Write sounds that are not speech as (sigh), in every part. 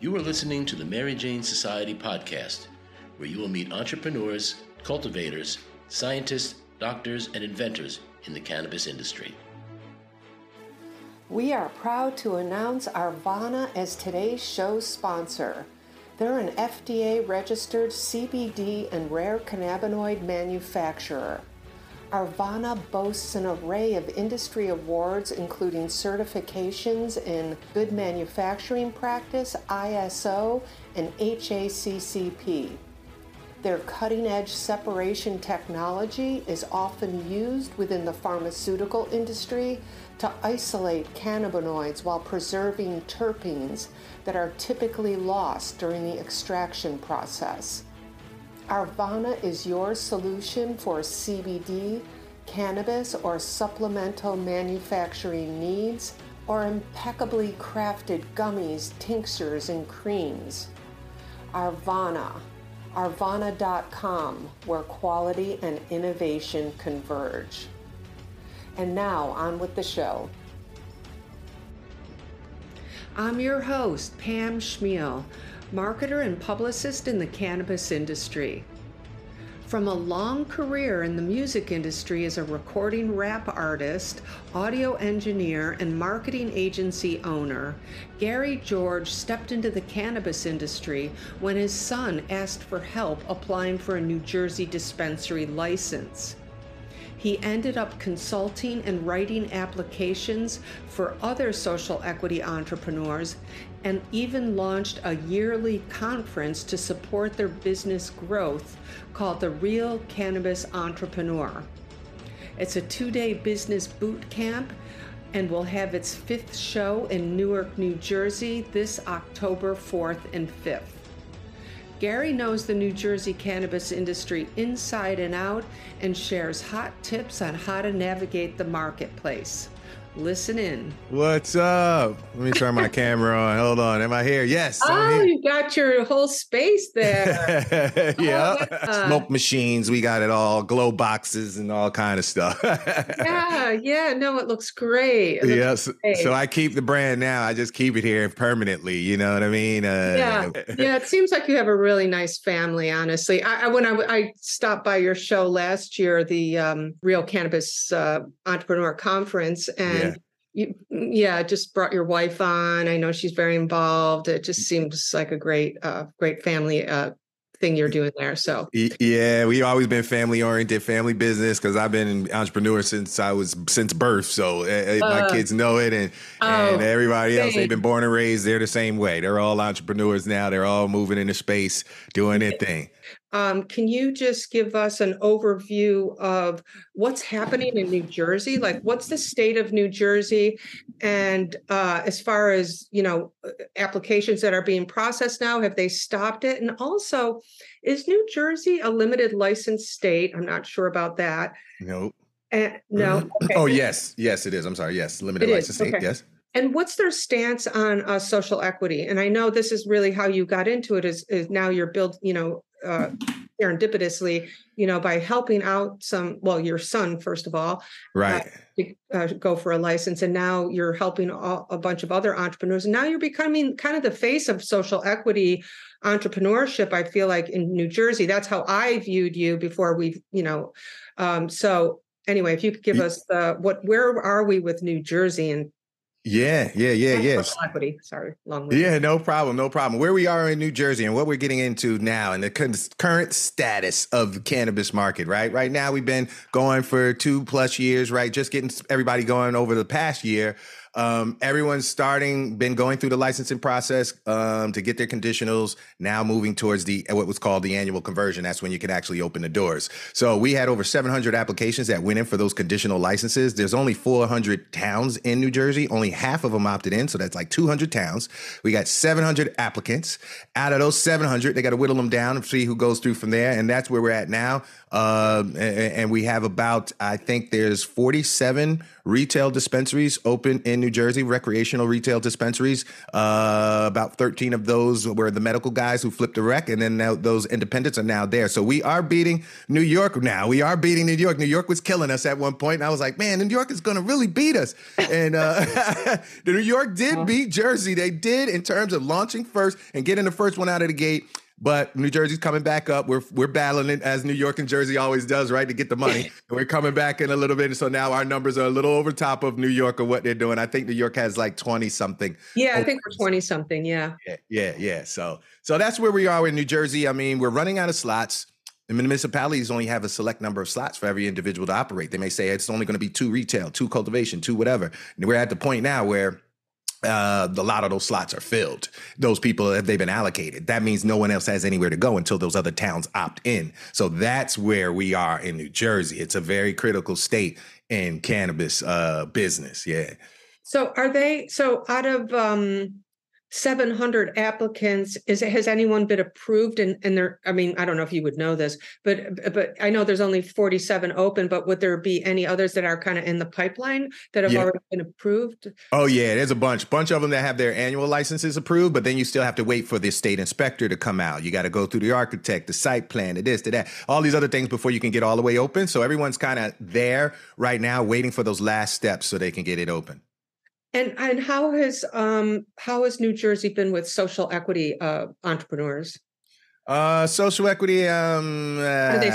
You are listening to the Mary Jane Society podcast, where you will meet entrepreneurs, cultivators, scientists, doctors, and inventors in the cannabis industry. We are proud to announce Arvanna as today's show sponsor. They're an FDA registered CBD and rare cannabinoid manufacturer. Arvanna boasts an array of industry awards, including certifications in Good Manufacturing Practice, ISO, and HACCP. Their cutting edge separation technology is often used within the pharmaceutical industry to isolate cannabinoids while preserving terpenes that are typically lost during the extraction process. Arvanna is your solution for CBD, cannabis, or supplemental manufacturing needs, or impeccably crafted gummies, tinctures, and creams. Arvanna, arvanna.com, where quality and innovation converge. And now, on with the show. I'm your host, Pam Chmiel marketer and publicist in the cannabis industry. From a long career in the music industry as a recording rap artist, audio engineer, and marketing agency owner, Gary George stepped into the cannabis industry when his son asked for help applying for a New Jersey dispensary license. He ended up consulting and writing applications for other social equity entrepreneurs and even launched a yearly conference to support their business growth called the Real Cannabis Entrepreneur. It's a two day business boot camp and will have its fifth show in Newark, New Jersey this October 4th and 5th. Gary knows the New Jersey cannabis industry inside and out and shares hot tips on how to navigate the marketplace. Listen in. What's up? Let me turn my (laughs) camera on. Hold on. Am I here? Yes. Oh, you got your whole space there. (laughs) yeah. Oh, Smoke machines. We got it all. Glow boxes and all kind of stuff. (laughs) yeah. Yeah. No, it looks great. It yes. Great. So I keep the brand now. I just keep it here permanently. You know what I mean? Uh, yeah. Yeah. It seems like you have a really nice family, honestly. I, I when I, I stopped by your show last year, the um, Real Cannabis uh, Entrepreneur Conference, and yeah you, yeah, just brought your wife on. I know she's very involved. It just seems like a great, uh, great family uh, thing you're doing there. So yeah, we've always been family oriented, family business. Because I've been an entrepreneur since I was since birth. So uh, my kids know it, and oh, and everybody else. They've been born and raised. They're the same way. They're all entrepreneurs now. They're all moving into space, doing their thing. Um, can you just give us an overview of what's happening in New Jersey? Like, what's the state of New Jersey? And uh, as far as you know, uh, applications that are being processed now, have they stopped it? And also, is New Jersey a limited license state? I'm not sure about that. Nope. Uh, no. Mm-hmm. Okay. Oh yes, yes, it is. I'm sorry. Yes, limited it license state. Okay. Yes. And what's their stance on uh, social equity? And I know this is really how you got into it. Is, is now you're built, you know, uh, serendipitously, you know, by helping out some, well, your son, first of all, right? uh, uh, to, uh, go for a license. And now you're helping all, a bunch of other entrepreneurs. And now you're becoming kind of the face of social equity entrepreneurship. I feel like in New Jersey, that's how I viewed you before we, you know, um, so anyway, if you could give us the, what, where are we with New Jersey and yeah, yeah, yeah, yes. Equity. Sorry, long. Yeah, no problem, no problem. Where we are in New Jersey and what we're getting into now, and the current status of the cannabis market. Right, right now we've been going for two plus years. Right, just getting everybody going over the past year. Um, everyone's starting, been going through the licensing process um, to get their conditionals. Now moving towards the what was called the annual conversion. That's when you can actually open the doors. So we had over 700 applications that went in for those conditional licenses. There's only 400 towns in New Jersey. Only half of them opted in, so that's like 200 towns. We got 700 applicants. Out of those 700, they got to whittle them down and see who goes through from there. And that's where we're at now. Uh, and, and, we have about I think there's 47 retail dispensaries open in New Jersey, recreational retail dispensaries. Uh, about 13 of those were the medical guys who flipped the rec, and then now those independents are now there. So we are beating New York now. We are beating New York. New York was killing us at one point, and I was like, man, New York is going to really beat us. And uh, (laughs) the New York did beat Jersey. They did in terms of launching first and getting the first one out of the gate. But New Jersey's coming back up. We're we're battling it as New York and Jersey always does, right, to get the money. and we're coming back in a little bit. And So now our numbers are a little over top of New York or what they're doing. I think New York has like 20 something. Yeah, I think we're 20 something. Yeah. Yeah, yeah, yeah. So so that's where we are in New Jersey. I mean, we're running out of slots. The municipalities only have a select number of slots for every individual to operate. They may say it's only going to be two retail, two cultivation, two whatever. And we're at the point now where uh, a lot of those slots are filled. Those people have they've been allocated. That means no one else has anywhere to go until those other towns opt in. So that's where we are in New Jersey. It's a very critical state in cannabis uh, business. Yeah. So are they? So out of um, 700 applicants. Is has anyone been approved and and there i mean i don't know if you would know this but but i know there's only 47 open but would there be any others that are kind of in the pipeline that have yeah. already been approved? Oh yeah there's a bunch. Bunch of them that have their annual licenses approved but then you still have to wait for the state inspector to come out. You got to go through the architect the site plan the this to that all these other things before you can get all the way open. So everyone's kind of there right now waiting for those last steps so they can get it open and and how has um how has New Jersey been with social equity uh, entrepreneurs? Uh, social equity. Um, uh, are they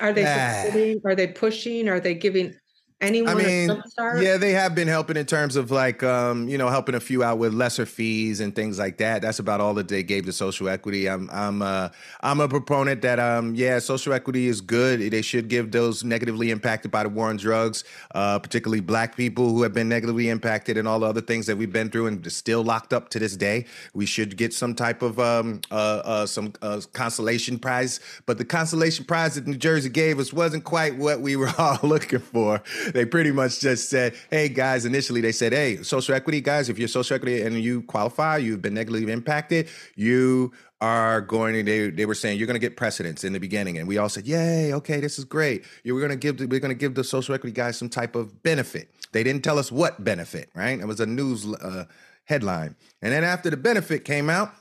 are they uh, (sighs) are they pushing? Are they giving anyone I mean, yeah, they have been helping in terms of like, um, you know, helping a few out with lesser fees and things like that. That's about all that they gave to social equity. I'm, I'm, uh, I'm a proponent that, um, yeah, social equity is good. They should give those negatively impacted by the war on drugs, uh, particularly black people who have been negatively impacted and all the other things that we've been through and still locked up to this day. We should get some type of, um, uh, uh some uh, consolation prize. But the consolation prize that New Jersey gave us wasn't quite what we were (laughs) all looking for (laughs) they pretty much just said, hey, guys, initially they said, hey, social equity, guys, if you're social equity and you qualify, you've been negatively impacted, you are going to they, they were saying you're going to get precedence in the beginning. And we all said yay okay this is great. You are going to give the, we're going to give the social equity guys some type of benefit. They didn't tell us what benefit right? It was a news uh, headline. And then after the benefit came out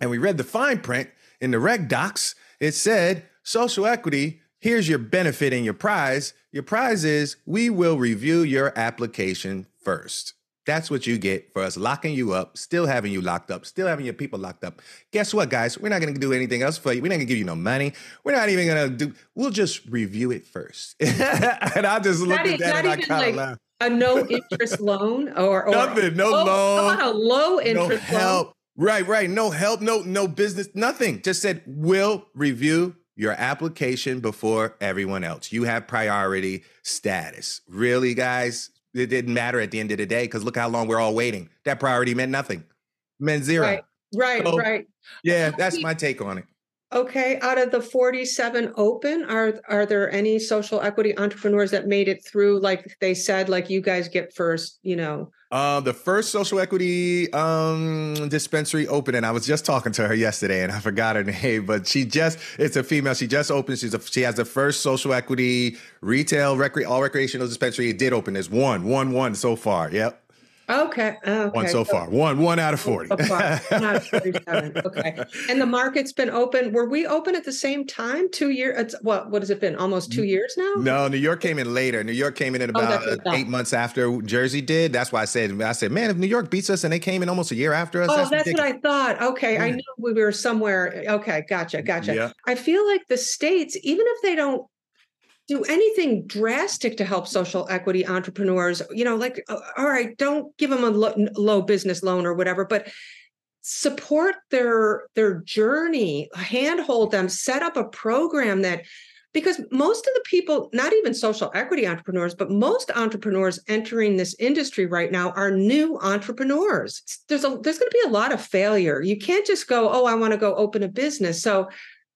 and we read the fine print in the reg docs it said social equity here's your benefit and your prize. Your prize is we will review your application first. That's what you get for us locking you up, still having you locked up, still having your people locked up. Guess what, guys? We're not going to do anything else for you. We're not going to give you no money. We're not even going to do. We'll just review it first. (laughs) and I just looked at that and I kind of laughed. A no interest loan or, or nothing, no oh, loan, a low interest no help. Loan. Right, right. No help, no no business, nothing. Just said we'll review your application before everyone else. You have priority status. Really, guys? It didn't matter at the end of the day because look how long we're all waiting. That priority meant nothing, meant zero. Right, right, so, right. Yeah, that's my take on it. Okay, out of the 47 open, are are there any social equity entrepreneurs that made it through like they said like you guys get first, you know? Uh, the first social equity um, dispensary opened, and I was just talking to her yesterday, and I forgot her (laughs) name, but she just, it's a female. She just opened. She's a, she has the first social equity retail, recre- all recreational dispensary. It did open. There's one, one, one so far. Yep. Okay. okay. One so, so far. One one out of 40. So far. Out of (laughs) 47. Okay. And the market's been open. Were we open at the same time? Two years? What what has it been? Almost two years now? No, New York came in later. New York came in at oh, about eight months after Jersey did. That's why I said I said, man, if New York beats us and they came in almost a year after us. Oh, that's, that's what I thought. Okay. Yeah. I knew we were somewhere. Okay, gotcha, gotcha. Yeah. I feel like the states, even if they don't do anything drastic to help social equity entrepreneurs you know like uh, all right don't give them a low, low business loan or whatever but support their their journey handhold them set up a program that because most of the people not even social equity entrepreneurs but most entrepreneurs entering this industry right now are new entrepreneurs. There's a there's going to be a lot of failure. You can't just go oh i want to go open a business. So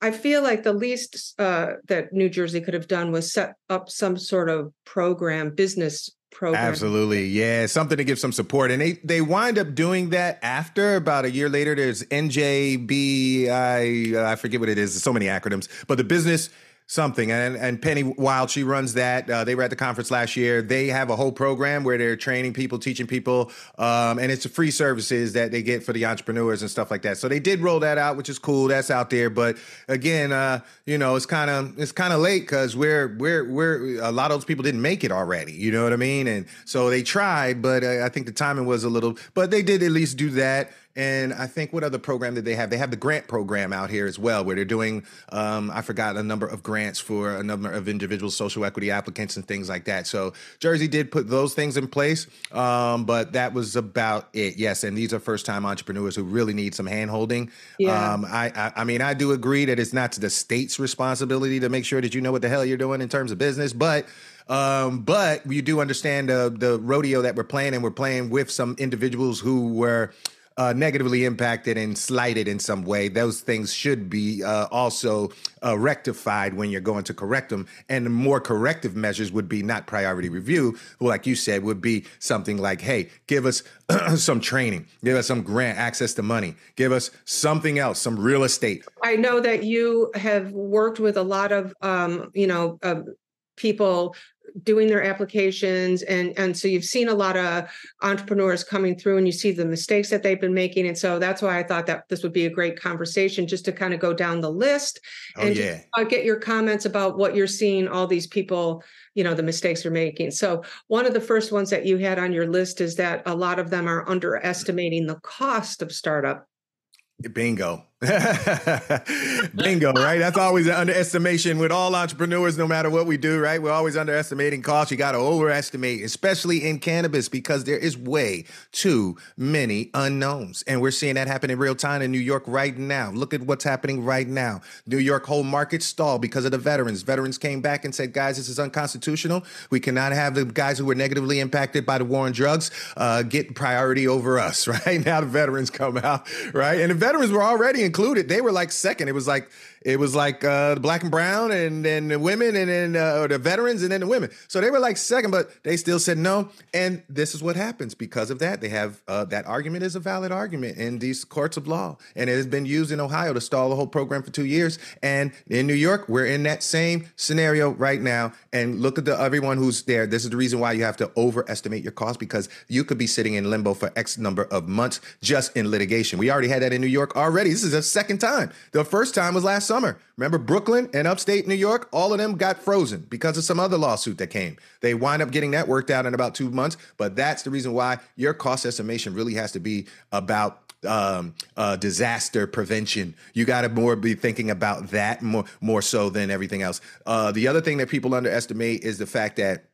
I feel like the least uh, that New Jersey could have done was set up some sort of program, business program. Absolutely, yeah, something to give some support, and they they wind up doing that after about a year later. There's NJB, I I forget what it is. so many acronyms, but the business something. And and Penny Wild, she runs that. Uh, they were at the conference last year. They have a whole program where they're training people, teaching people, um, and it's free services that they get for the entrepreneurs and stuff like that. So they did roll that out, which is cool. That's out there. But again, uh, you know, it's kind of it's kind of late because we're we're we're a lot of those people didn't make it already. You know what I mean? And so they tried, but uh, I think the timing was a little. But they did at least do that. And I think what other program did they have? They have the grant program out here as well, where they're doing, um, I forgot a number of grants for a number of individual social equity applicants and things like that. So Jersey did put those things in place, um, but that was about it. Yes, and these are first time entrepreneurs who really need some handholding. Yeah. Um, I, I, I mean, I do agree that it's not the state's responsibility to make sure that you know what the hell you're doing in terms of business, but um, but you do understand the the rodeo that we're playing, and we're playing with some individuals who were uh, negatively impacted and slighted in some way, those things should be uh, also uh, rectified when you're going to correct them. And more corrective measures would be not priority review, like you said, would be something like, hey, give us (clears throat) some training, give us some grant access to money, give us something else, some real estate. I know that you have worked with a lot of, um, you know, people doing their applications and and so you've seen a lot of entrepreneurs coming through and you see the mistakes that they've been making and so that's why i thought that this would be a great conversation just to kind of go down the list oh, and yeah. just, uh, get your comments about what you're seeing all these people you know the mistakes they're making. So one of the first ones that you had on your list is that a lot of them are underestimating the cost of startup. Bingo (laughs) Bingo, right? That's always an underestimation with all entrepreneurs, no matter what we do, right? We're always underestimating costs. You got to overestimate, especially in cannabis, because there is way too many unknowns. And we're seeing that happen in real time in New York right now. Look at what's happening right now. New York whole market stalled because of the veterans. Veterans came back and said, guys, this is unconstitutional. We cannot have the guys who were negatively impacted by the war on drugs uh, get priority over us, (laughs) right? Now the veterans come out, right? And the veterans were already included. They were like second. It was like it was like uh, black and brown, and then the women, and then uh, the veterans, and then the women. So they were like second, but they still said no. And this is what happens because of that. They have uh, that argument is a valid argument in these courts of law, and it has been used in Ohio to stall the whole program for two years. And in New York, we're in that same scenario right now. And look at the everyone who's there. This is the reason why you have to overestimate your cost because you could be sitting in limbo for X number of months just in litigation. We already had that in New York already. This is a second time. The first time was last summer. Remember Brooklyn and upstate New York? All of them got frozen because of some other lawsuit that came. They wind up getting that worked out in about two months. But that's the reason why your cost estimation really has to be about um, uh, disaster prevention. You got to more be thinking about that more more so than everything else. Uh, the other thing that people underestimate is the fact that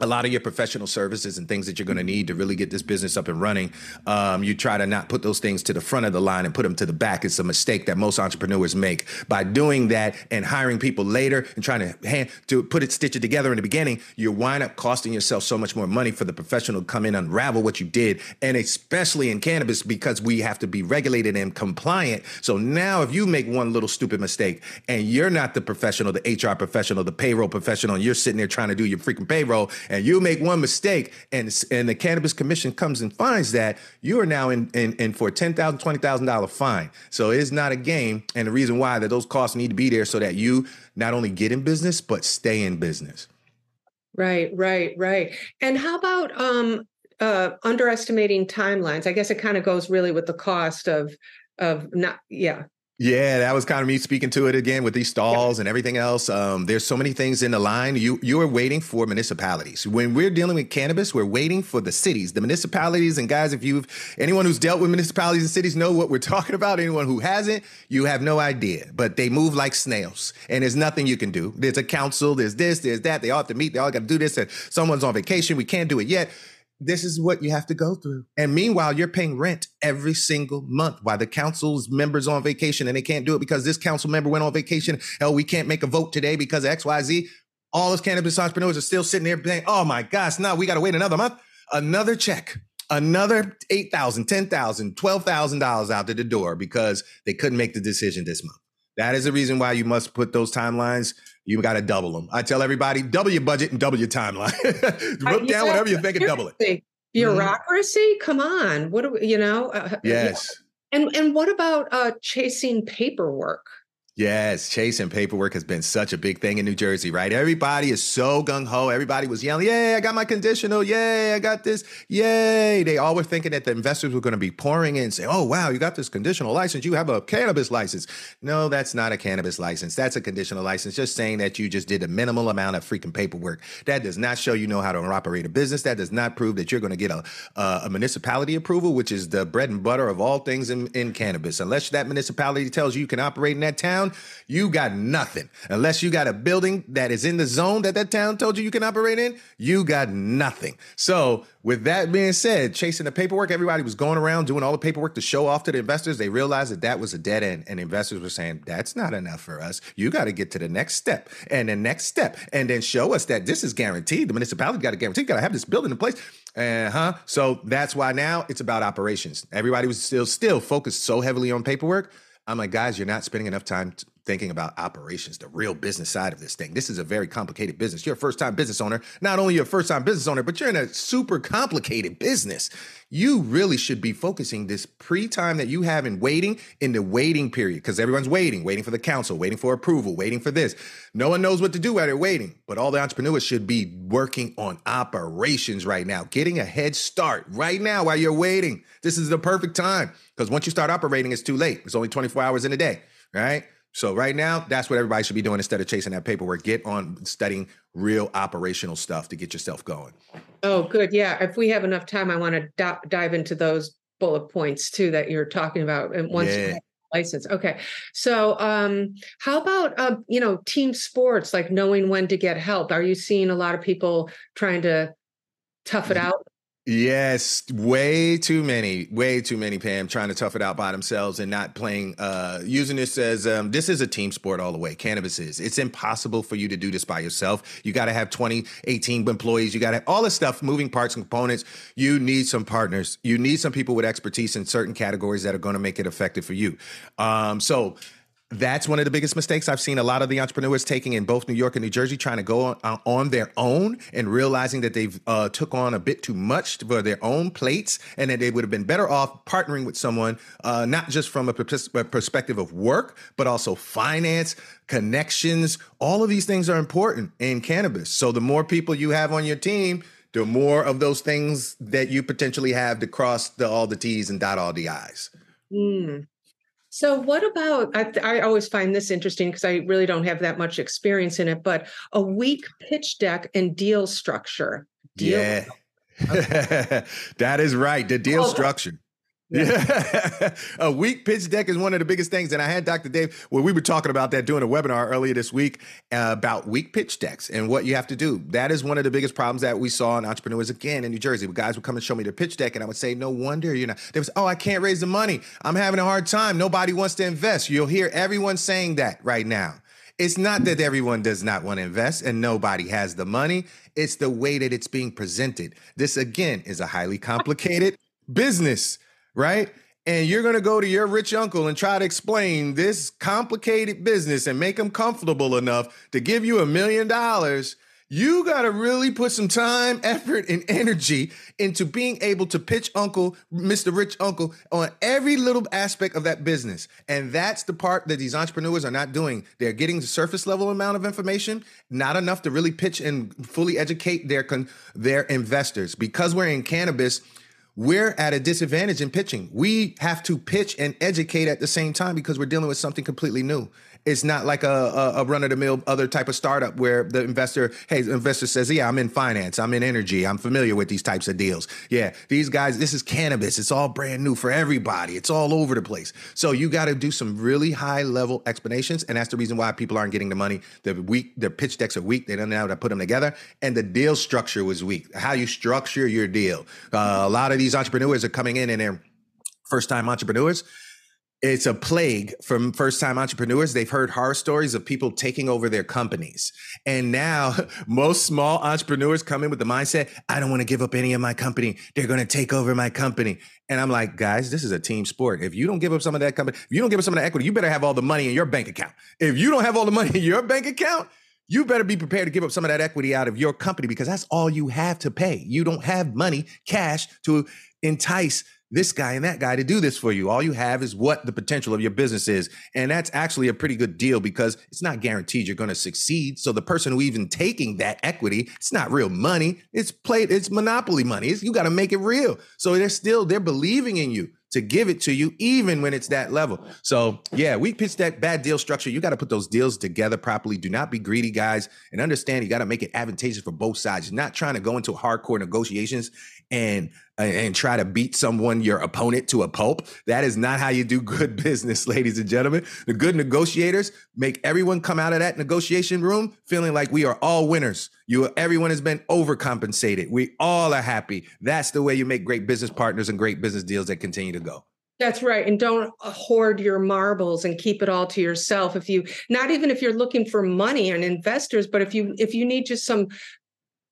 a lot of your professional services and things that you're going to need to really get this business up and running, um, you try to not put those things to the front of the line and put them to the back. It's a mistake that most entrepreneurs make. By doing that and hiring people later and trying to hand to put it stitch it together in the beginning, you wind up costing yourself so much more money for the professional to come in unravel what you did, and especially in cannabis because we have to be regulated and compliant. So now, if you make one little stupid mistake and you're not the professional, the HR professional, the payroll professional, and you're sitting there trying to do your freaking payroll and you make one mistake and and the cannabis commission comes and finds that you are now in in, in for a ten thousand twenty thousand dollar fine. So it's not a game and the reason why that those costs need to be there so that you not only get in business but stay in business. Right right right. And how about um uh underestimating timelines? I guess it kind of goes really with the cost of of not yeah yeah, that was kind of me speaking to it again with these stalls yeah. and everything else. Um, there's so many things in the line. You you are waiting for municipalities. When we're dealing with cannabis, we're waiting for the cities, the municipalities. And guys, if you've anyone who's dealt with municipalities and cities know what we're (laughs) talking about. Anyone who hasn't, you have no idea. But they move like snails, and there's nothing you can do. There's a council. There's this. There's that. They all have to meet. They all got to do this. And someone's on vacation. We can't do it yet this is what you have to go through. And meanwhile, you're paying rent every single month while the council's members on vacation and they can't do it because this council member went on vacation. Hell, we can't make a vote today because of XYZ. All those cannabis entrepreneurs are still sitting there saying, oh my gosh, now we got to wait another month. Another check, another $8,000, $10,000, $12,000 out to the door because they couldn't make the decision this month. That is the reason why you must put those timelines you got to double them. I tell everybody, double your budget and double your timeline. (laughs) Look down whatever you think and double it. Mm-hmm. Bureaucracy? Mm-hmm. Come on. What do we, you know? Uh, yes. And and what about uh, chasing paperwork? Yes, chasing paperwork has been such a big thing in New Jersey, right? Everybody is so gung ho. Everybody was yelling, Yay, I got my conditional. Yay, I got this. Yay. They all were thinking that the investors were going to be pouring in, and saying, Oh, wow, you got this conditional license. You have a cannabis license. No, that's not a cannabis license. That's a conditional license, just saying that you just did a minimal amount of freaking paperwork. That does not show you know how to operate a business. That does not prove that you're going to get a, a municipality approval, which is the bread and butter of all things in, in cannabis. Unless that municipality tells you you can operate in that town, town, you got nothing. Unless you got a building that is in the zone that that town told you you can operate in, you got nothing. So, with that being said, chasing the paperwork, everybody was going around doing all the paperwork to show off to the investors. They realized that that was a dead end, and investors were saying, That's not enough for us. You got to get to the next step and the next step, and then show us that this is guaranteed. The municipality got to guarantee, got to have this building in place. Uh huh. So that's why now it's about operations. Everybody was still still focused so heavily on paperwork I'm like, guys, you're not spending enough time t- thinking about operations, the real business side of this thing. This is a very complicated business. You're a first time business owner. Not only you're a first time business owner, but you're in a super complicated business. You really should be focusing this pre time that you have in waiting in the waiting period because everyone's waiting, waiting for the council, waiting for approval, waiting for this. No one knows what to do while they're waiting, but all the entrepreneurs should be working on operations right now, getting a head start right now while you're waiting. This is the perfect time because once you start operating, it's too late. It's only 24 hours in a day, right? So right now, that's what everybody should be doing instead of chasing that paperwork. Get on studying real operational stuff to get yourself going. Oh, good. Yeah. If we have enough time, I want to d- dive into those bullet points too that you're talking about. And once yeah. license. Okay. So um how about uh, you know, team sports, like knowing when to get help? Are you seeing a lot of people trying to tough it out Yes, way too many, way too many, Pam, trying to tough it out by themselves and not playing, uh, using this as um, this is a team sport all the way. Cannabis is. It's impossible for you to do this by yourself. You got to have 20, 18 employees. You got to have all this stuff, moving parts and components. You need some partners. You need some people with expertise in certain categories that are going to make it effective for you. Um, so, that's one of the biggest mistakes I've seen a lot of the entrepreneurs taking in both New York and New Jersey, trying to go on, uh, on their own and realizing that they've uh, took on a bit too much for their own plates, and that they would have been better off partnering with someone, uh, not just from a, a perspective of work, but also finance, connections. All of these things are important in cannabis. So the more people you have on your team, the more of those things that you potentially have to cross the, all the T's and dot all the I's. Mm. So, what about? I, I always find this interesting because I really don't have that much experience in it, but a weak pitch deck and deal structure. Deal yeah. Okay. (laughs) that is right. The deal oh, structure. Yeah. (laughs) a weak pitch deck is one of the biggest things. And I had Dr. Dave, well, we were talking about that doing a webinar earlier this week uh, about weak pitch decks and what you have to do. That is one of the biggest problems that we saw in entrepreneurs again in New Jersey. Guys would come and show me their pitch deck, and I would say, No wonder, you know, they was, oh, I can't raise the money. I'm having a hard time. Nobody wants to invest. You'll hear everyone saying that right now. It's not that everyone does not want to invest and nobody has the money. It's the way that it's being presented. This, again, is a highly complicated business right? And you're going to go to your rich uncle and try to explain this complicated business and make him comfortable enough to give you a million dollars. You got to really put some time, (laughs) effort, and energy into being able to pitch Uncle, Mr. Rich Uncle, on every little aspect of that business. And that's the part that these entrepreneurs are not doing. They're getting the surface level amount of information, not enough to really pitch and fully educate their, their investors. Because we're in cannabis, we're at a disadvantage in pitching. We have to pitch and educate at the same time because we're dealing with something completely new. It's not like a, a, a run of the mill other type of startup where the investor, hey, the investor says, yeah, I'm in finance, I'm in energy, I'm familiar with these types of deals. Yeah, these guys, this is cannabis. It's all brand new for everybody. It's all over the place. So you got to do some really high level explanations, and that's the reason why people aren't getting the money. The weak, the pitch decks are weak. They don't know how to put them together, and the deal structure was weak. How you structure your deal. Uh, a lot of these entrepreneurs are coming in and they're first time entrepreneurs it's a plague from first time entrepreneurs. They've heard horror stories of people taking over their companies. And now (laughs) most small entrepreneurs come in with the mindset, I don't want to give up any of my company. They're going to take over my company. And I'm like, guys, this is a team sport. If you don't give up some of that company, if you don't give up some of the equity, you better have all the money in your bank account. If you don't have all the money in your bank account, you better be prepared to give up some of that equity out of your company because that's all you have to pay. You don't have money, cash to entice this guy and that guy to do this for you. All you have is what the potential of your business is. And that's actually a pretty good deal because it's not guaranteed you're going to succeed. So the person who even taking that equity, it's not real money. It's played, it's monopoly money. It's, you got to make it real. So they're still, they're believing in you to give it to you, even when it's that level. So, yeah, we pitch that bad deal structure. You got to put those deals together properly. Do not be greedy, guys, and understand you got to make it advantageous for both sides. You're not trying to go into hardcore negotiations and and try to beat someone, your opponent, to a pulp. That is not how you do good (laughs) business, ladies and gentlemen. The good negotiators make everyone come out of that negotiation room feeling like we are all winners. You, everyone has been overcompensated. We all are happy. That's the way you make great business partners and great business deals that continue to go. That's right. And don't hoard your marbles and keep it all to yourself. If you not even if you're looking for money and investors, but if you if you need just some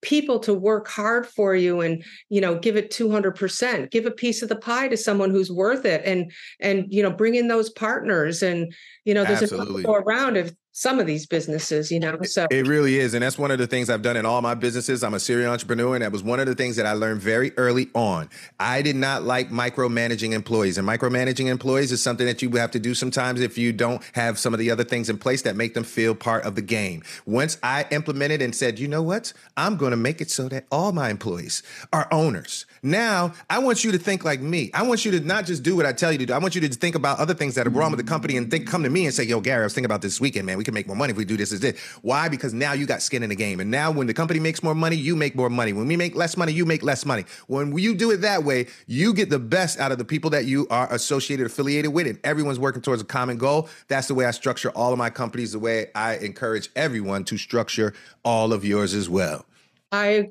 people to work hard for you and you know give it 200% give a piece of the pie to someone who's worth it and and you know bring in those partners and you know there's Absolutely. a go around if some of these businesses, you know. So it really is. And that's one of the things I've done in all my businesses. I'm a serial entrepreneur, and that was one of the things that I learned very early on. I did not like micromanaging employees. And micromanaging employees is something that you have to do sometimes if you don't have some of the other things in place that make them feel part of the game. Once I implemented and said, you know what? I'm going to make it so that all my employees are owners. Now, I want you to think like me. I want you to not just do what I tell you to do. I want you to think about other things that are wrong with the company and think come to me and say, yo, Gary, I was thinking about this weekend, man. We can make more money if we do this, this, this. Why? Because now you got skin in the game. And now when the company makes more money, you make more money. When we make less money, you make less money. When you do it that way, you get the best out of the people that you are associated, affiliated with, and everyone's working towards a common goal. That's the way I structure all of my companies, the way I encourage everyone to structure all of yours as well. I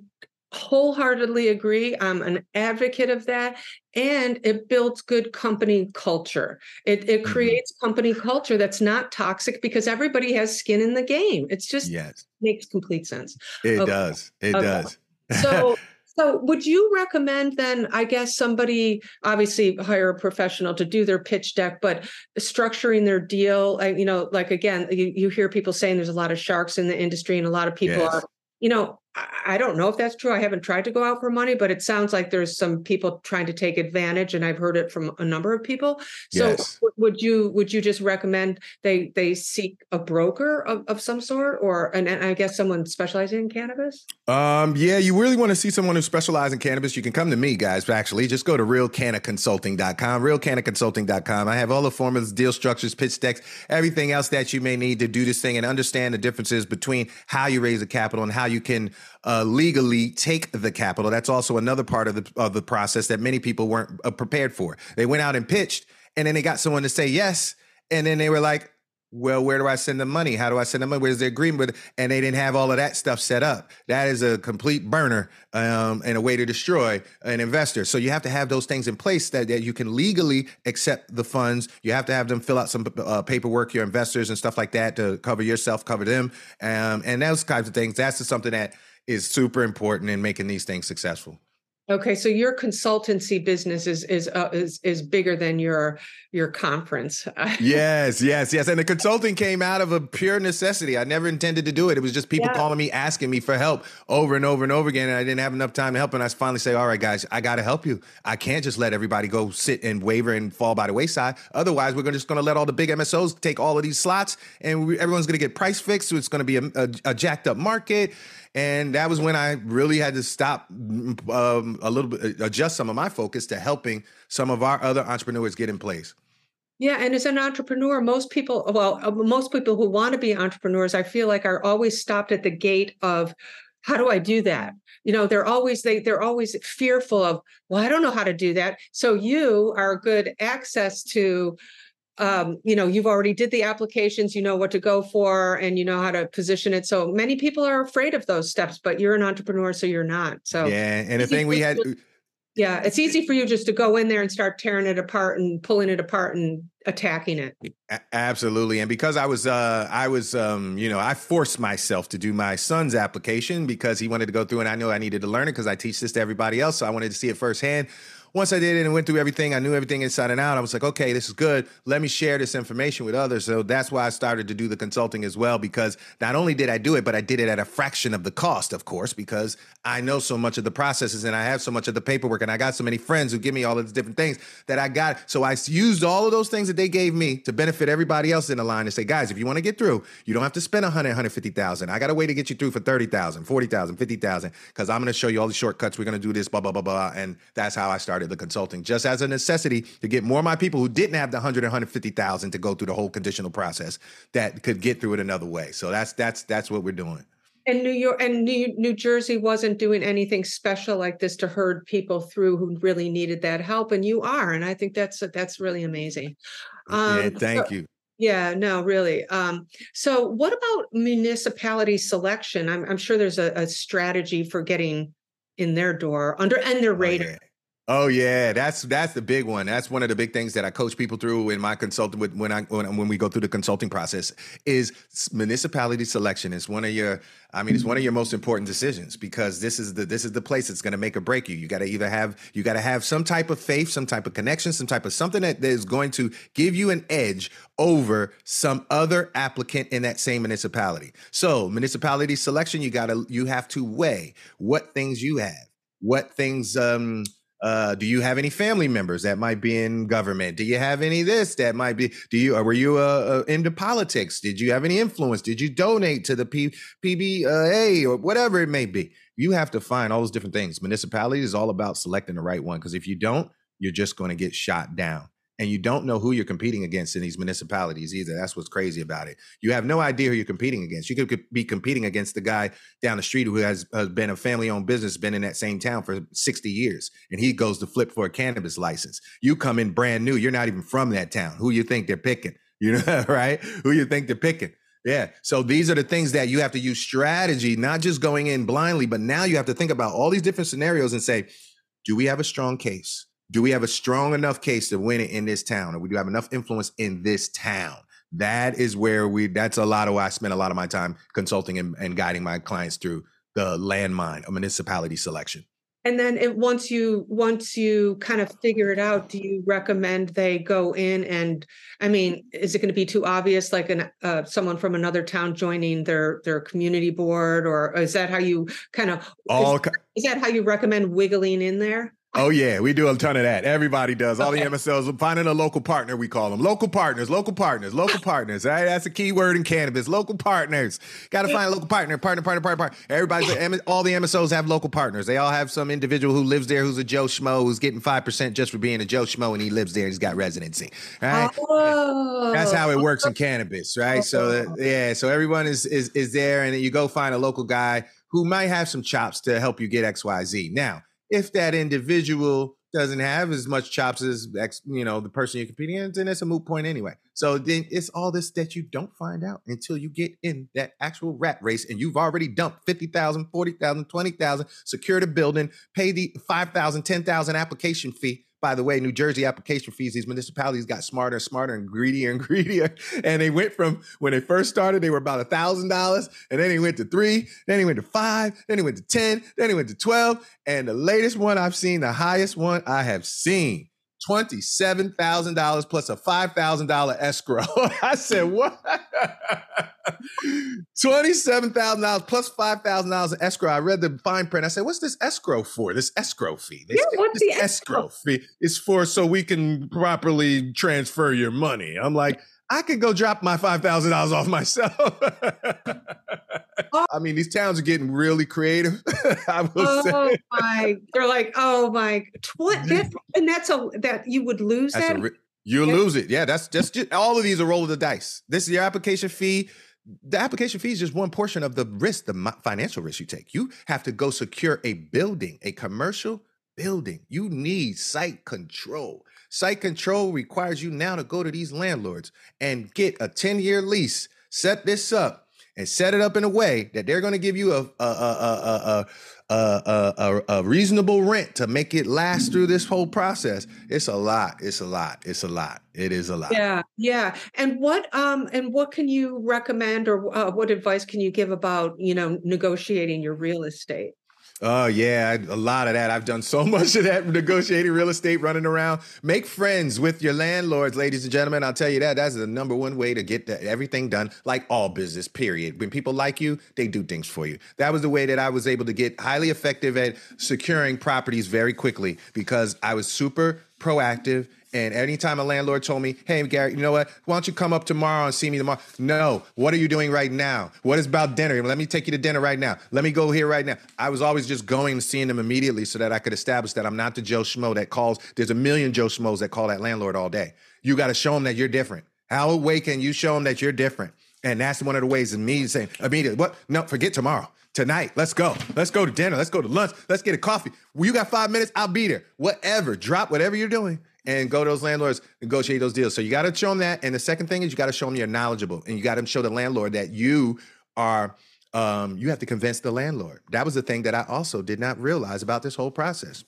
wholeheartedly agree. I'm an advocate of that. And it builds good company culture. It, it mm-hmm. creates company culture that's not toxic because everybody has skin in the game. It's just yes. makes complete sense. It okay. does. It okay. does. So (laughs) So, would you recommend then? I guess somebody obviously hire a professional to do their pitch deck, but structuring their deal. You know, like again, you, you hear people saying there's a lot of sharks in the industry, and a lot of people yes. are you know, I don't know if that's true. I haven't tried to go out for money, but it sounds like there's some people trying to take advantage, and I've heard it from a number of people. So, yes. would you would you just recommend they they seek a broker of, of some sort, or and, and I guess someone specializing in cannabis? Um, yeah, you really want to see someone who specializes in cannabis, you can come to me, guys. Actually, just go to realcannaconsulting.com, realcannaconsulting.com. I have all the formulas, deal structures, pitch decks, everything else that you may need to do this thing and understand the differences between how you raise the capital and how you can uh, legally take the capital. That's also another part of the of the process that many people weren't uh, prepared for. They went out and pitched, and then they got someone to say yes, and then they were like, well, where do I send the money? How do I send the money? Where's the agreement? And they didn't have all of that stuff set up. That is a complete burner um, and a way to destroy an investor. So you have to have those things in place that, that you can legally accept the funds. You have to have them fill out some uh, paperwork, your investors and stuff like that to cover yourself, cover them, um, and those kinds of things. That's just something that is super important in making these things successful. Okay, so your consultancy business is is uh, is is bigger than your your conference. (laughs) yes, yes, yes. And the consulting came out of a pure necessity. I never intended to do it. It was just people yeah. calling me asking me for help over and over and over again, and I didn't have enough time to help. And I finally say, "All right, guys, I got to help you. I can't just let everybody go sit and waver and fall by the wayside. Otherwise, we're just going to let all the big MSOs take all of these slots, and we, everyone's going to get price fixed. So it's going to be a, a, a jacked up market." And that was when I really had to stop um, a little bit, adjust some of my focus to helping some of our other entrepreneurs get in place. Yeah, and as an entrepreneur, most people, well, uh, most people who want to be entrepreneurs, I feel like are always stopped at the gate of how do I do that? You know, they're always they they're always fearful of, well, I don't know how to do that. So you are good access to um, you know you've already did the applications you know what to go for and you know how to position it. So many people are afraid of those steps but you're an entrepreneur so you're not. So yeah and the thing we had yeah it's easy for you just to go in there and start tearing it apart and pulling it apart and attacking it. Absolutely and because i was uh i was um you know i forced myself to do my son's application because he wanted to go through and i know i needed to learn it because i teach this to everybody else so i wanted to see it firsthand once I did it and went through everything, I knew everything inside and out. I was like, okay, this is good. Let me share this information with others. So that's why I started to do the consulting as well, because not only did I do it, but I did it at a fraction of the cost, of course, because I know so much of the processes and I have so much of the paperwork and I got so many friends who give me all of these different things that I got. So I used all of those things that they gave me to benefit everybody else in the line and say, guys, if you want to get through, you don't have to spend 100, 150,000. I got a way to get you through for 30,000, 40,000, 50,000, because I'm going to show you all the shortcuts. We're going to do this, blah, blah, blah, blah. And that's how I started the consulting, just as a necessity to get more of my people who didn't have the 100 150,000 to go through the whole conditional process that could get through it another way. So that's that's that's what we're doing. And New York and New, New Jersey wasn't doing anything special like this to herd people through who really needed that help, and you are, and I think that's that's really amazing. Um, yeah, thank so, you. Yeah, no, really. Um, so, what about municipality selection? I'm, I'm sure there's a, a, strategy for getting in their door under and their radar. Oh, yeah. Oh yeah, that's that's the big one. That's one of the big things that I coach people through in my consulting with when I when, when we go through the consulting process is municipality selection. It's one of your I mean, it's one of your most important decisions because this is the this is the place that's going to make or break you. You got to either have you got to have some type of faith, some type of connection, some type of something that is going to give you an edge over some other applicant in that same municipality. So, municipality selection, you got to you have to weigh what things you have, what things um uh, do you have any family members that might be in government? Do you have any this that might be? Do you were you uh, uh, into politics? Did you have any influence? Did you donate to the P, PBA or whatever it may be? You have to find all those different things. Municipality is all about selecting the right one because if you don't, you're just going to get shot down and you don't know who you're competing against in these municipalities either. That's what's crazy about it. You have no idea who you're competing against. You could be competing against the guy down the street who has, has been a family-owned business, been in that same town for 60 years, and he goes to flip for a cannabis license. You come in brand new. You're not even from that town. Who you think they're picking? (laughs) You know, right? Who you think they're picking? Yeah. So these are the things that you have to use strategy, not just going in blindly, but now you have to think about all these different scenarios and say, do we have a strong case? Do we have a strong enough case to win it in this town? Or we do have enough influence in this town? That is where we that's a lot of why i spend a lot of my time consulting and, and guiding my clients through the landmine of municipality selection. And then it, once you once you kind of figure it out do you recommend they go in and i mean is it going to be too obvious like an uh, someone from another town joining their their community board? Or is that how you kind of all is, is that how you recommend wiggling in there Oh yeah, we do a ton of that. Everybody does. All okay. the MSOs finding a local partner. We call them local partners. Local partners. Local (laughs) partners. Right? That's a key word in cannabis. Local partners. Got to find a local partner. Partner. Partner. Partner. Partner. Everybody. All the MSOs have local partners. They all have some individual who lives there, who's a Joe Schmo, who's getting five percent just for being a Joe Schmo, and he lives there. He's got residency. Right. Oh. That's how it works in cannabis. Right. So uh, oh. yeah. So everyone is is is there, and you go find a local guy who might have some chops to help you get X Y Z. Now if that individual doesn't have as much chops as you know the person you're competing against, then it's a moot point anyway. So then it's all this that you don't find out until you get in that actual rat race and you've already dumped 50,000, 40,000, 20,000, secured a building, pay the 5,000, 10,000 application fee by the way, New Jersey application fees, these municipalities got smarter and smarter and greedier and (laughs) greedier. And they went from when they first started, they were about a thousand dollars, and then they went to three, then they went to five, then they went to 10, then they went to 12. And the latest one I've seen, the highest one I have seen, $27,000 plus a $5,000 escrow. (laughs) I said, hmm. what? $27,000 plus $5,000 in escrow. I read the fine print. I said, what's this escrow for? This escrow fee. This, yeah, what's the escrow? escrow fee? Is for so we can properly transfer your money. I'm like, I could go drop my $5,000 off myself. (laughs) I mean, these towns are getting really creative. (laughs) I will oh say. my! They're like, oh my, what? That, and that's a that you would lose that's that. you lose it. Yeah, that's just, just all of these are roll of the dice. This is your application fee. The application fee is just one portion of the risk, the financial risk you take. You have to go secure a building, a commercial building. You need site control. Site control requires you now to go to these landlords and get a 10 year lease, set this up, and set it up in a way that they're going to give you a a, a, a, a, a, a reasonable rent to make it last through this whole process. It's a lot. It's a lot. It's a lot. It is a lot. Yeah, yeah. And what um and what can you recommend or uh, what advice can you give about you know negotiating your real estate? Oh yeah, a lot of that. I've done so (laughs) much of that negotiating real estate, running around. Make friends with your landlords, ladies and gentlemen. I'll tell you that. That's the number one way to get the, everything done. Like all business, period. When people like you, they do things for you. That was the way that I was able to get highly effective at securing properties very quickly because I was super proactive and anytime a landlord told me, hey, Gary, you know what? Why don't you come up tomorrow and see me tomorrow? No. What are you doing right now? What is about dinner? Let me take you to dinner right now. Let me go here right now. I was always just going and seeing them immediately so that I could establish that I'm not the Joe Schmo that calls. There's a million Joe Schmoes that call that landlord all day. You got to show them that you're different. How way can you show them that you're different? And that's one of the ways of me saying immediately, what? No, forget tomorrow tonight. Let's go. Let's go to dinner. Let's go to lunch. Let's get a coffee. Well, you got five minutes. I'll be there. Whatever. Drop whatever you're doing and go to those landlords, negotiate those deals. So you got to show them that. And the second thing is you got to show them you're knowledgeable, and you got to show the landlord that you are. Um, you have to convince the landlord. That was the thing that I also did not realize about this whole process.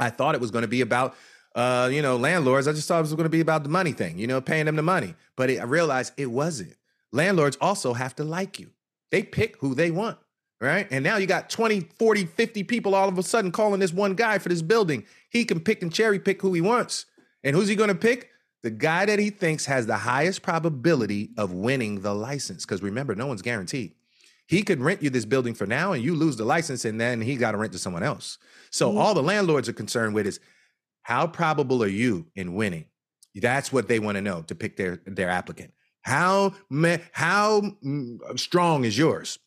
I thought it was going to be about uh, you know, landlords. I just thought it was going to be about the money thing, you know, paying them the money. But it, I realized it wasn't. Landlords also have to like you. They pick who they want, right? And now you got 20, 40, 50 people all of a sudden calling this one guy for this building. He can pick and cherry pick who he wants. And who's he going to pick? The guy that he thinks has the highest probability of winning the license. Because remember, no one's guaranteed. He could rent you this building for now and you lose the license, and then he got to rent to someone else. So mm-hmm. all the landlords are concerned with is how probable are you in winning? That's what they want to know to pick their, their applicant. How, how mm, strong is yours?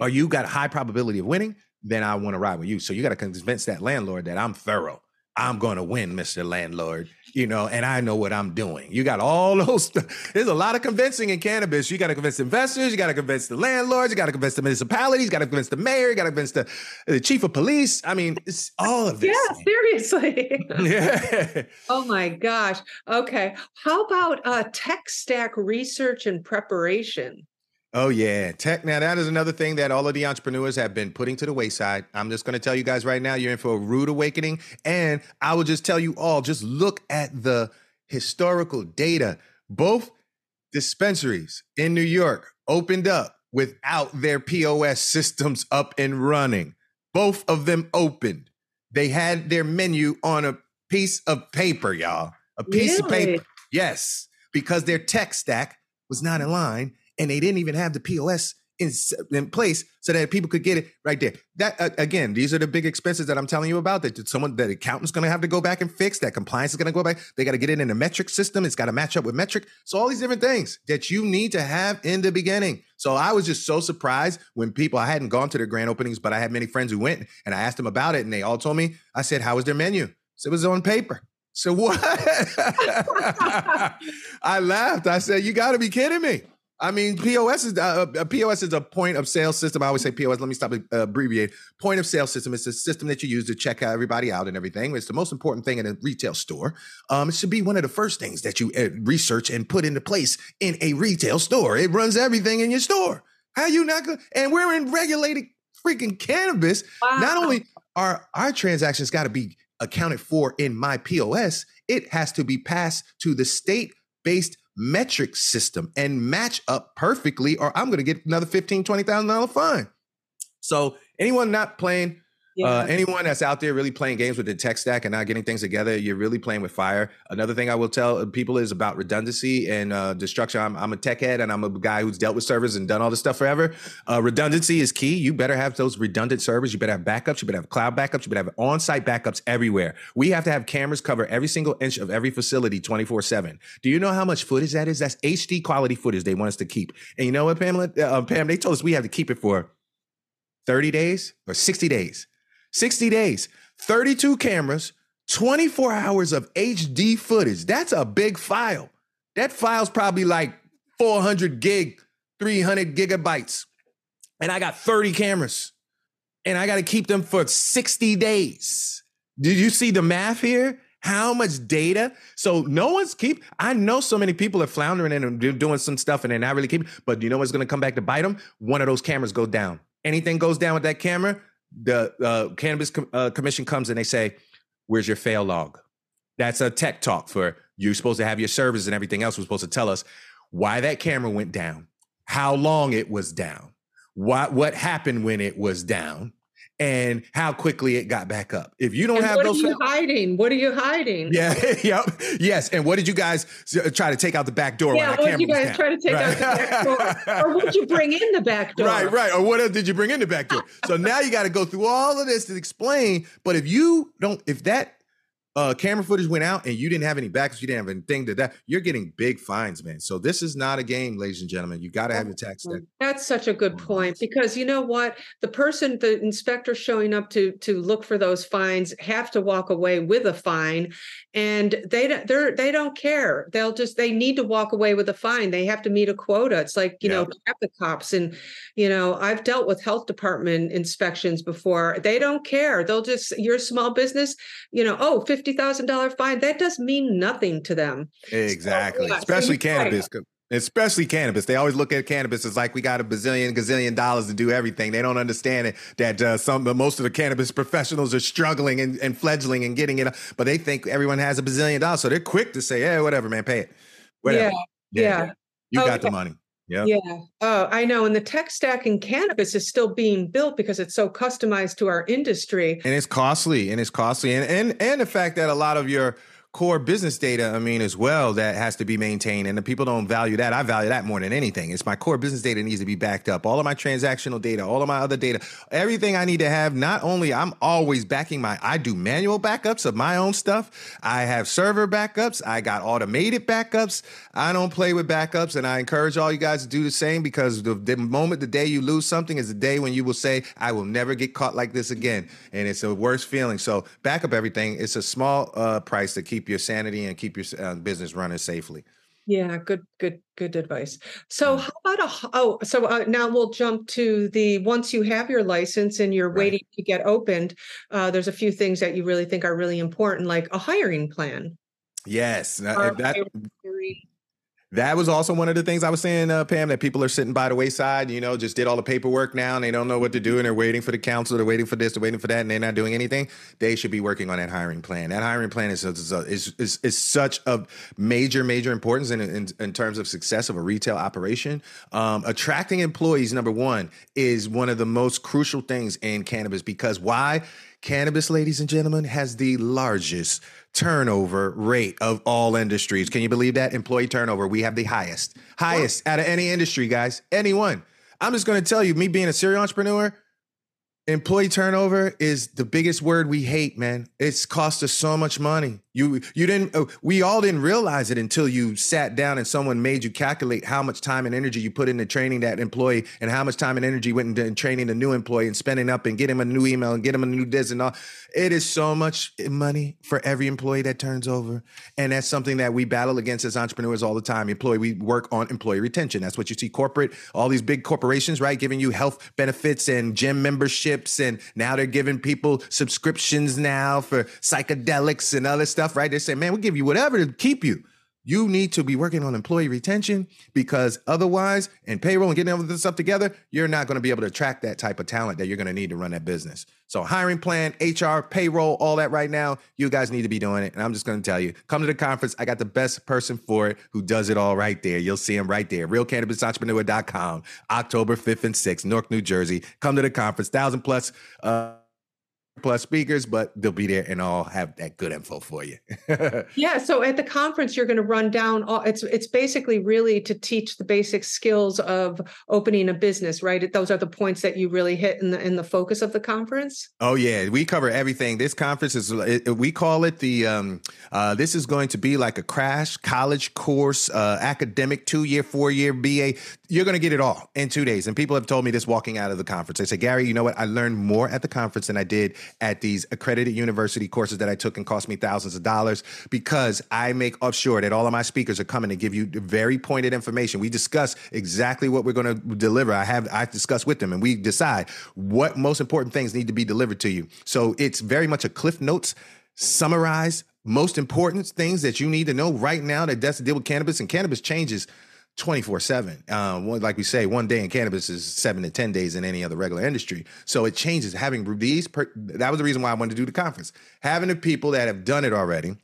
Are you got a high probability of winning? Then I want to ride with you. So you got to convince that landlord that I'm thorough. I'm going to win, Mr. Landlord, you know, and I know what I'm doing. You got all (laughs) those, there's a lot of convincing in cannabis. You got to convince investors, you got to convince the landlords, you got to convince the municipalities, you got to convince the mayor, you got to convince the, the chief of police. I mean, it's all of this. Yeah, seriously. (laughs) (laughs) yeah. Oh my gosh. Okay. How about uh, tech stack research and preparation? Oh yeah, tech. Now that is another thing that all of the entrepreneurs have been putting to the wayside. I'm just going to tell you guys right now, you're in for a rude awakening, and I will just tell you all, just look at the historical data. Both dispensaries in New York opened up without their POS systems up and running. Both of them opened. They had their menu on a piece of paper, y'all. A piece really? of paper. Yes, because their tech stack was not in line and they didn't even have the POS in, in place so that people could get it right there. That uh, again, these are the big expenses that I'm telling you about. That someone, that accountant's going to have to go back and fix. That compliance is going to go back. They got to get it in a Metrc system. It's got to match up with Metrc. So all these different things that you need to have in the beginning. So I was just so surprised when people. I hadn't gone to their grand openings, but I had many friends who went, and I asked them about it, and they all told me. I said, "How was their menu?" So it was on paper. So what? (laughs) I laughed. I said, "You got to be kidding me." I mean, POS is uh, a uh, POS is a point of sale system. I always say POS. Let me stop uh, abbreviate. Point of sale system. It's a system that you use to check everybody out and everything. It's the most important thing in a retail store. Um, it should be one of the first things that you uh, research and put into place in a retail store. It runs everything in your store. How you not going? And we're in regulated freaking cannabis. Wow. Not only are our transactions got to be accounted for in my POS, it has to be passed to the state based Metrc system and match up perfectly, or I'm going to get another $15,000, $20,000 fine. So, anyone not playing yeah. Uh, anyone that's out there really playing games with the tech stack and not getting things together, you're really playing with fire. Another thing I will tell people is about redundancy and uh, destruction. I'm, I'm, a tech head and I'm a guy who's dealt with servers and done all this stuff forever. Uh, redundancy is key. You better have those redundant servers. You better have backups. You better have cloud backups. You better have on site backups everywhere. We have to have cameras cover every single inch of every facility 24 7. Do you know how much footage that is? That's HD quality footage they want us to keep. And you know what, Pamela? Uh, Pam, they told us we have to keep it for 30 days or 60 days. 60 days, 32 cameras, 24 hours of HD footage. That's a big file. That file's probably like 400 gig, 300 gigabytes. And I got 30 cameras and I got to keep them for 60 days. Did you see the math here? How much data? So no one's keep. I know so many people are floundering and doing some stuff and they're not really keeping. But you know what's going to come back to bite them? One of those cameras go down. Anything goes down with that camera, the uh, cannabis Com- uh, commission comes and they say, "Where's your fail log?" That's a tech talk for you're supposed to have your servers and everything else. Was supposed to tell us why that camera went down, how long it was down, what what happened when it was down, and how quickly it got back up. If you don't and have what those, are you hiding? What are you hiding? Yeah, (laughs) yep, yes. And what did you guys uh, try to take out the back door? Yeah, what did you guys try to take right. out the back door? or what did you bring in the back (laughs) door? Right, right. Or what else did you bring in the back door? so now you got to go through all of this to explain. But if you don't, if that uh, camera footage went out and you didn't have any backups, you didn't have anything to that, you're getting big fines, man. So this is not a game, ladies and gentlemen. You got to have your tech stack. That's such a good point because you know what, the person, the inspector showing up to to look for those fines have to walk away with a fine, and they don't they're they don't care. They'll just they need to walk away with a fine. They have to meet a quota. It's like you yeah. know traffic cops, and you know I've dealt with health department inspections before. They don't care. They'll just you're small business, you know. Oh, 50 $50,000 fine, that does mean nothing to them. Exactly. So, yeah, Especially so cannabis. Right. Especially cannabis. They always look at cannabis as like we got a bazillion, gazillion dollars to do everything. They don't understand it that uh, some, most of the cannabis professionals are struggling and, and fledgling and getting it, but they think everyone has a bazillion dollars. So they're quick to say, hey, whatever, man, pay it. Whatever. Yeah. yeah. yeah. You oh, got the money. Yeah. Yeah. Oh, I know. And the tech stack in cannabis is still being built because it's so customized to our industry. And it's costly. And it's costly. And and and the fact that a lot of your core business data, I mean, as well, that has to be maintained. And the people don't value that. I value that more than anything. It's my core business data needs to be backed up. All of my transactional data, all of my other data, everything I need to have. Not only I'm always backing my, I do manual backups of my own stuff. I have server backups. I got automated backups. I don't play with backups. And I encourage all you guys to do the same because the, the moment, the day you lose something is the day when you will say, I will never get caught like this again. And it's a worst feeling. So back up everything. It's a small uh, price to keep keep your sanity and keep your uh, business running safely. Yeah, good, good, good advice. So, how about a oh? So uh, now we'll jump to the once you have your license and you're right. waiting to get opened. Uh, there's a few things that you really think are really important, like a hiring plan. Yes, that, that that was also one of the things I was saying, uh, Pam, that people are sitting by the wayside, you know, just did all the paperwork now and they don't know what to do and they're waiting for the council, they're waiting for this, they're waiting for that, and they're not doing anything. They should be working on that hiring plan. That hiring plan is is is, is, is such a major, major importance in, in, in, terms of success of a retail operation. Um, attracting employees, number one, is one of the most crucial things in cannabis because why? Cannabis, ladies and gentlemen, has the largest turnover rate of all industries. Can you believe that? Employee turnover, we have the highest, highest what? out of any industry, guys. Anyone. I'm just going to tell you, me being a serial entrepreneur, employee turnover is the biggest word we hate, man. It's cost us so much money. You you didn't uh, we all didn't realize it until you sat down and someone made you calculate how much time and energy you put into training that employee and how much time and energy went into training the new employee and spending up and get him a new email and get him a new this and all. It is so much money for every employee that turns over. And that's something that we battle against as entrepreneurs all the time. Employee, we work on employee retention. That's what you see corporate, all these big corporations, right? Giving you health benefits and gym And now they're giving people subscriptions now for psychedelics and other stuff stuff, right? They say, man, we'll give you whatever to keep you. You need to be working on employee retention because otherwise, and payroll and getting all this stuff together, you're not going to be able to attract that type of talent that you're going to need to run that business. So, hiring plan, HR, payroll, all that right now, you guys need to be doing it. And I'm just going to tell you come to the conference. I got the best person for it who does it all right there. You'll see him right there. RealCannabisEntrepreneur.com, October 5th and 6th, Newark, New Jersey. Come to the conference, thousand plus. Uh, plus speakers, but they'll be there and all have that good info for you. (laughs) yeah. So at the conference, you're going to run down all it's it's basically really to teach the basic skills of opening a business, right? Those are the points that you really hit in the in the focus of the conference. Oh yeah, we cover everything. This conference is we call it the um uh this is going to be like a crash college course, uh academic two year, four year BA. You're going to get it all in two days. And people have told me this walking out of the conference. They say, Gary, you know what? I learned more at the conference than I did at these accredited university courses that I took and cost me thousands of dollars because I make sure that all of my speakers are coming to give you very pointed information. We discuss exactly what we're going to deliver. I have I discuss with them and we decide what most important things need to be delivered to you. So it's very much a cliff notes summarize most important things that you need to know right now that does to deal with cannabis and cannabis changes 24 7. Um, like we say, one day in cannabis is seven to 10 days in any other regular industry. So it changes. Having these, per- that was the reason why I wanted to do the conference. Having the people that have done it already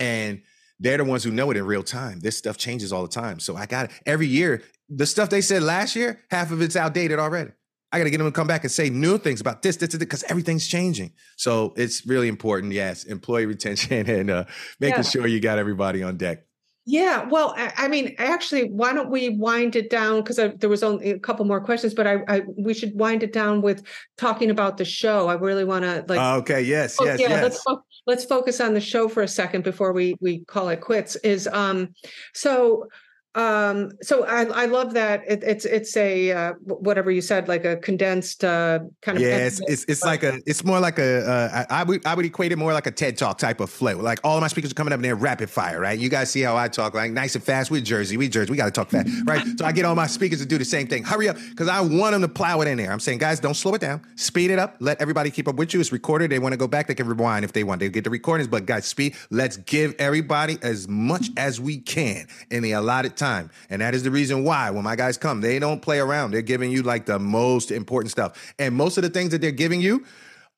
and they're the ones who know it in real time. This stuff changes all the time. So I got it every year. The stuff they said last year, half of it's outdated already. I got to get them to come back and say new things about this, this, because everything's changing. So it's really important. Yes, employee (laughs) retention and uh, making yeah. sure you got everybody on deck. Yeah, well, I, mean, actually, why don't we wind it down? Because there was only a couple more questions, but I, I, we should wind it down with talking about the show. I really want to like. Okay. Yes. Oh, yes. Yeah. Yes. Let's fo- let's focus on the show for a second before we we call it quits. Is um, so um so i i love that it, it's it's a uh, whatever you said like a condensed uh kind of yeah it's it's, it's like a it's more like a uh, I, I would i would equate it more like a ted talk type of flow. Like all of my speakers are coming up in there rapid fire right? You guys see how i talk like nice and fast. We're jersey we jersey we got to talk fast (laughs) right? So i get all my speakers to do the same thing. Hurry up because i want them to plow it in there. I'm saying guys don't slow it down. Speed it up. Let everybody keep up with you. It's recorded. They want to go back they can rewind if they want. They get the recordings but guys speed let's give everybody as much as we can in the allotted time. And that is the reason why when my guys come, they don't play around. They're giving you like the most important stuff. And most of the things that they're giving you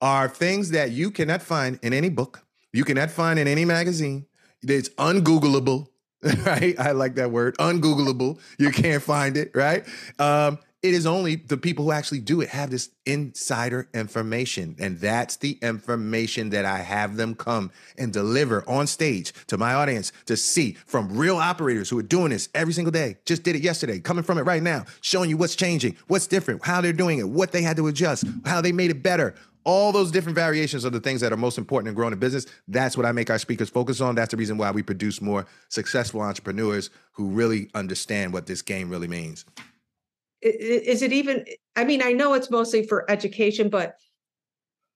are things that you cannot find in any book, you cannot find in any magazine. It's ungoogleable, (laughs) right? I like that word, ungoogleable. You can't find it, right? Um, it is only the people who actually do it have this insider information. And that's the information that I have them come and deliver on stage to my audience to see from real operators who are doing this every single day. Just did it yesterday, coming from it right now, showing you what's changing, what's different, how they're doing it, what they had to adjust, how they made it better. All those different variations are the things that are most important in growing a business. That's what I make our speakers focus on. That's the reason why we produce more successful entrepreneurs who really understand what this game really means is it even i mean i know it's mostly for education but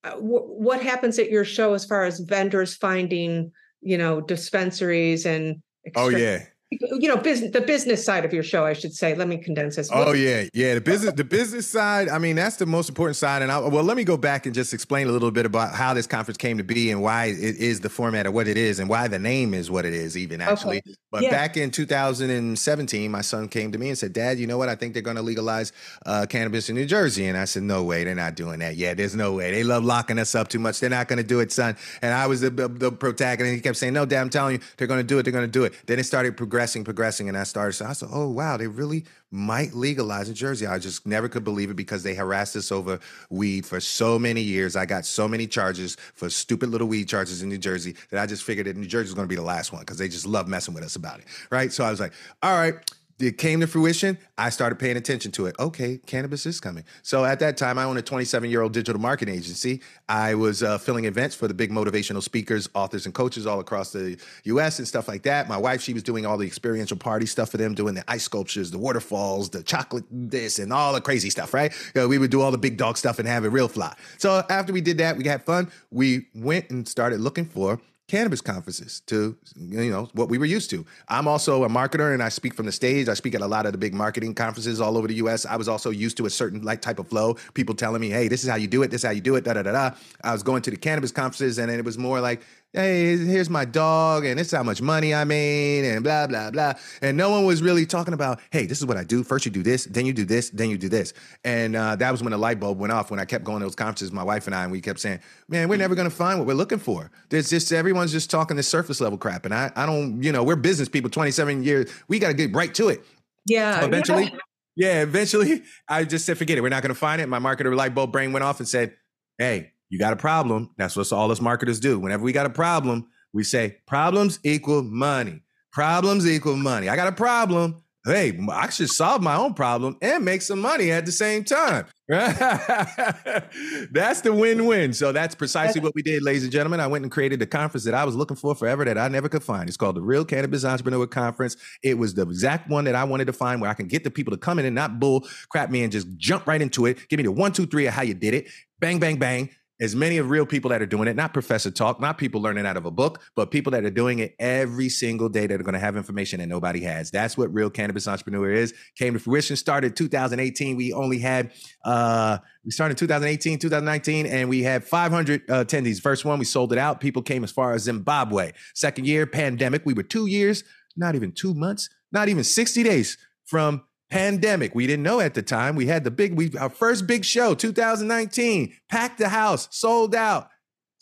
uh, what happens at your show as far as vendors finding you know dispensaries and oh yeah you know business the business side of your show i should say. Let me condense this. Oh yeah. Yeah the business the business side i mean that's the most important side. And I, well let me go back and just explain a little bit about how this conference came to be and why it is the format of what it is and why the name is what it is even actually. Okay. but yeah. back in 2017 my son came to me and said dad you know what? I think they're going to legalize uh, cannabis in new jersey. And i said no way. They're not doing that yeah there's no way. They love locking us up too much. They're not going to do it son. And i was the, the protagonist. He kept saying no dad i'm telling you they're going to do it. They're going to do it. Then it started progressing progressing, progressing, and I started. So I said, "Oh wow, they really might legalize in Jersey." I just never could believe it because they harassed us over weed for so many years. I got so many charges for stupid little weed charges in New Jersey that I just figured that New Jersey was going to be the last one because they just love messing with us about it, right? So I was like, "All right." It came to fruition, I started paying attention to it. Okay, cannabis is coming. So at that time, I owned a 27 year old digital marketing agency. I was uh, filling events for the big motivational speakers, authors, and coaches all across the US and stuff like that. My wife, she was doing all the experiential party stuff for them, doing the ice sculptures, the waterfalls, the chocolate this, and all the crazy stuff, right? You know, we would do all the big dog stuff and have it real fly. So after we did that, we had fun. We went and started looking for cannabis conferences to you know what we were used to. I'm also a marketer and I speak from the stage. I speak at a lot of the big marketing conferences all over the US. I was also used to a certain like type of flow, people telling me, "Hey, this is how you do it. This is how you do it." da da da da. I was going to the cannabis conferences and it was more like hey, here's my dog, and this is how much money I made, and blah, blah, blah. And no one was really talking about, hey, this is what I do. First you do this, then you do this, then you do this. And uh, that was when the light bulb went off when I kept going to those conferences, my wife and I, and we kept saying, man, we're never going to find what we're looking for. There's just, everyone's just talking this surface level crap. And I, I don't, you know, we're business people, 27 years. We got to get right to it. Yeah. So eventually, yeah. yeah, eventually (laughs) I just said, forget it. We're not going to find it. My marketer light bulb brain went off and said, hey, you got a problem. That's what all us marketers do. Whenever we got a problem, we say problems equal money. Problems equal money. I got a problem. Hey, I should solve my own problem and make some money at the same time. (laughs) that's the win-win. So that's precisely what we did, ladies and gentlemen. I went and created the conference that I was looking for forever that I never could find. It's called the Real Cannabis Entrepreneur Conference. It was the exact one that I wanted to find where I can get the people to come in and not bull crap me and just jump right into it. Give me the one, two, three of how you did it. Bang, bang, bang as many of real people that are doing it, not professor talk, not people learning out of a book, but people that are doing it every single day that are going to have information that nobody has. That's what real cannabis entrepreneur is. Came to fruition, started 2018. We only had, uh, we started 2018, 2019, and we had 500 uh, attendees. First one, we sold it out. People came as far as Zimbabwe. Second year, pandemic. We were two years, not even two months, not even 60 days from pandemic. We didn't know at the time. We had the big, we our first big show, 2019, packed the house, sold out.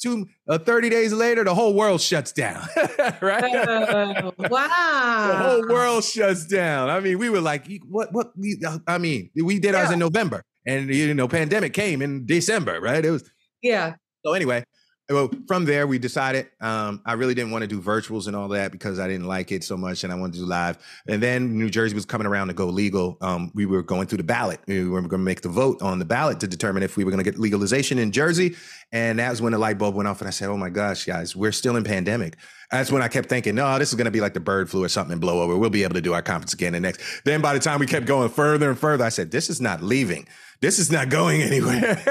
Two, uh, 30 days later, the whole world shuts down. (laughs) right? Uh, wow. the whole world shuts down. I mean, we were like, what, what, we, uh, I mean, we did yeah. ours in November and you know, pandemic came in December, right? It was yeah. So anyway, well, from there we decided um, I really didn't want to do virtuals and all that because I didn't like it so much, and I wanted to do live. And then New Jersey was coming around to go legal. Um, we were going through the ballot. We were going to make the vote on the ballot to determine if we were going to get legalization in Jersey. And that was when the light bulb went off, and I said, "Oh my gosh, guys, we're still in pandemic." That's when I kept thinking, "No, this is going to be like the bird flu or something and blow over. We'll be able to do our conference again." And next, then by the time we kept going further and further, I said, "This is not leaving." This is not going anywhere.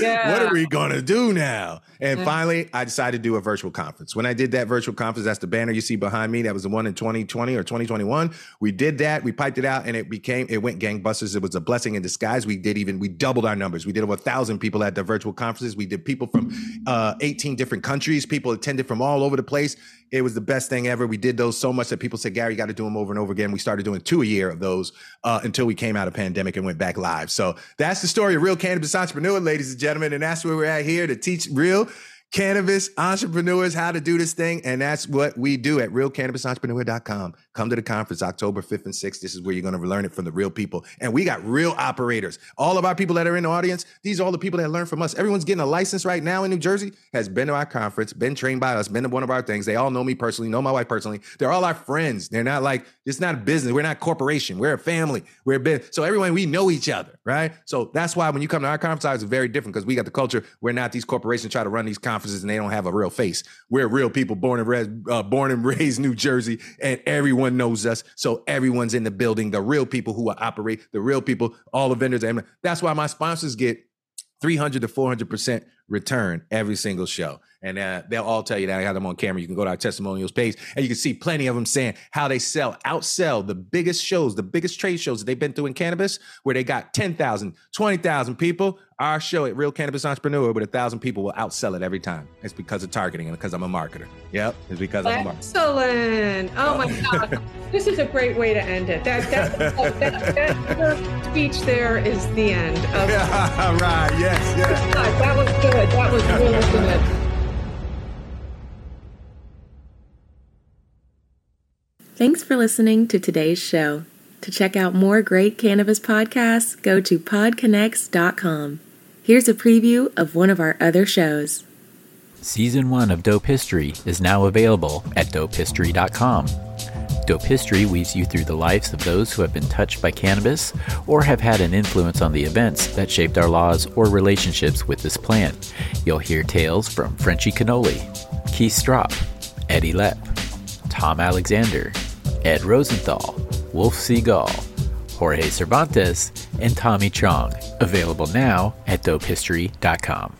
yeah. (laughs) What are we going to do now? And yeah. finally, I decided to do a virtual conference. When I did that virtual conference, that's the banner you see behind me. That was the one in 2020 or 2021. We did that. We piped it out and it became, it went gangbusters. It was a blessing in disguise. We did even, we doubled our numbers. We did over a thousand people at the virtual conferences. We did people from uh, 18 different countries. People attended from all over the place. It was the best thing ever. We did those so much that people said, Gary, you got to do them over and over again. We started doing two a year of those uh, until we came out of pandemic and went back live. So that's the story of real cannabis entrepreneur, ladies and gentlemen. And that's where we're at here to teach real cannabis entrepreneurs how to do this thing. And that's what we do at realcannabisentrepreneur.com. Come to the conference October 5th and 6th. This is where you're going to learn it from the real people. And we got real operators. All of our people that are in the audience, these are all the people that learn from us. Everyone's getting a license right now in New Jersey, has been to our conference, been trained by us, been to one of our things. They all know me personally, know my wife personally. They're all our friends. They're not like, it's not a business. We're not a corporation. We're a family. We're a business. So everyone, we know each other, right? So that's why when you come to our conference, it's very different because we got the culture. We're not these corporations try to run these conferences and they don't have a real face. We're real people born and raised, uh, born and (laughs) raised New Jersey, and everyone knows us. So everyone's in the building, the real people who operate, the real people, all the vendors. And that's why my sponsors get 300 to 400% return every single show. And uh, they'll all tell you that. I got them on camera. You can go to our testimonials page and you can see plenty of them saying how they sell, outsell the biggest shows, the biggest trade shows that they've been through in cannabis, where they got 10,000, 20,000 people. Our show at Real Cannabis Entrepreneur with a thousand people will outsell it every time. It's because of targeting and because I'm a marketer. Yep, it's because I'm a marketer. Excellent. Oh my God. this is a great way to end it. That, that, that, that speech there is the end of yeah, (laughs) right. Yes, yes. That was good. That was really good. Thanks for listening to today's show. To check out more great cannabis podcasts, go to podconnects.com. Here's a preview of one of our other shows. Season 1 of Dope History is now available at dopehistory.com. Dope History weaves you through the lives of those who have been touched by cannabis or have had an influence on the events that shaped our laws or relationships with this plant. You'll hear tales from Frenchy Cannoli, Keith Stroup, Eddie Lepp, Tom Alexander, Ed Rosenthal, Wolf Seagal, Jorge Cervantes, and Tommy Chong. Available now at dopehistory.com.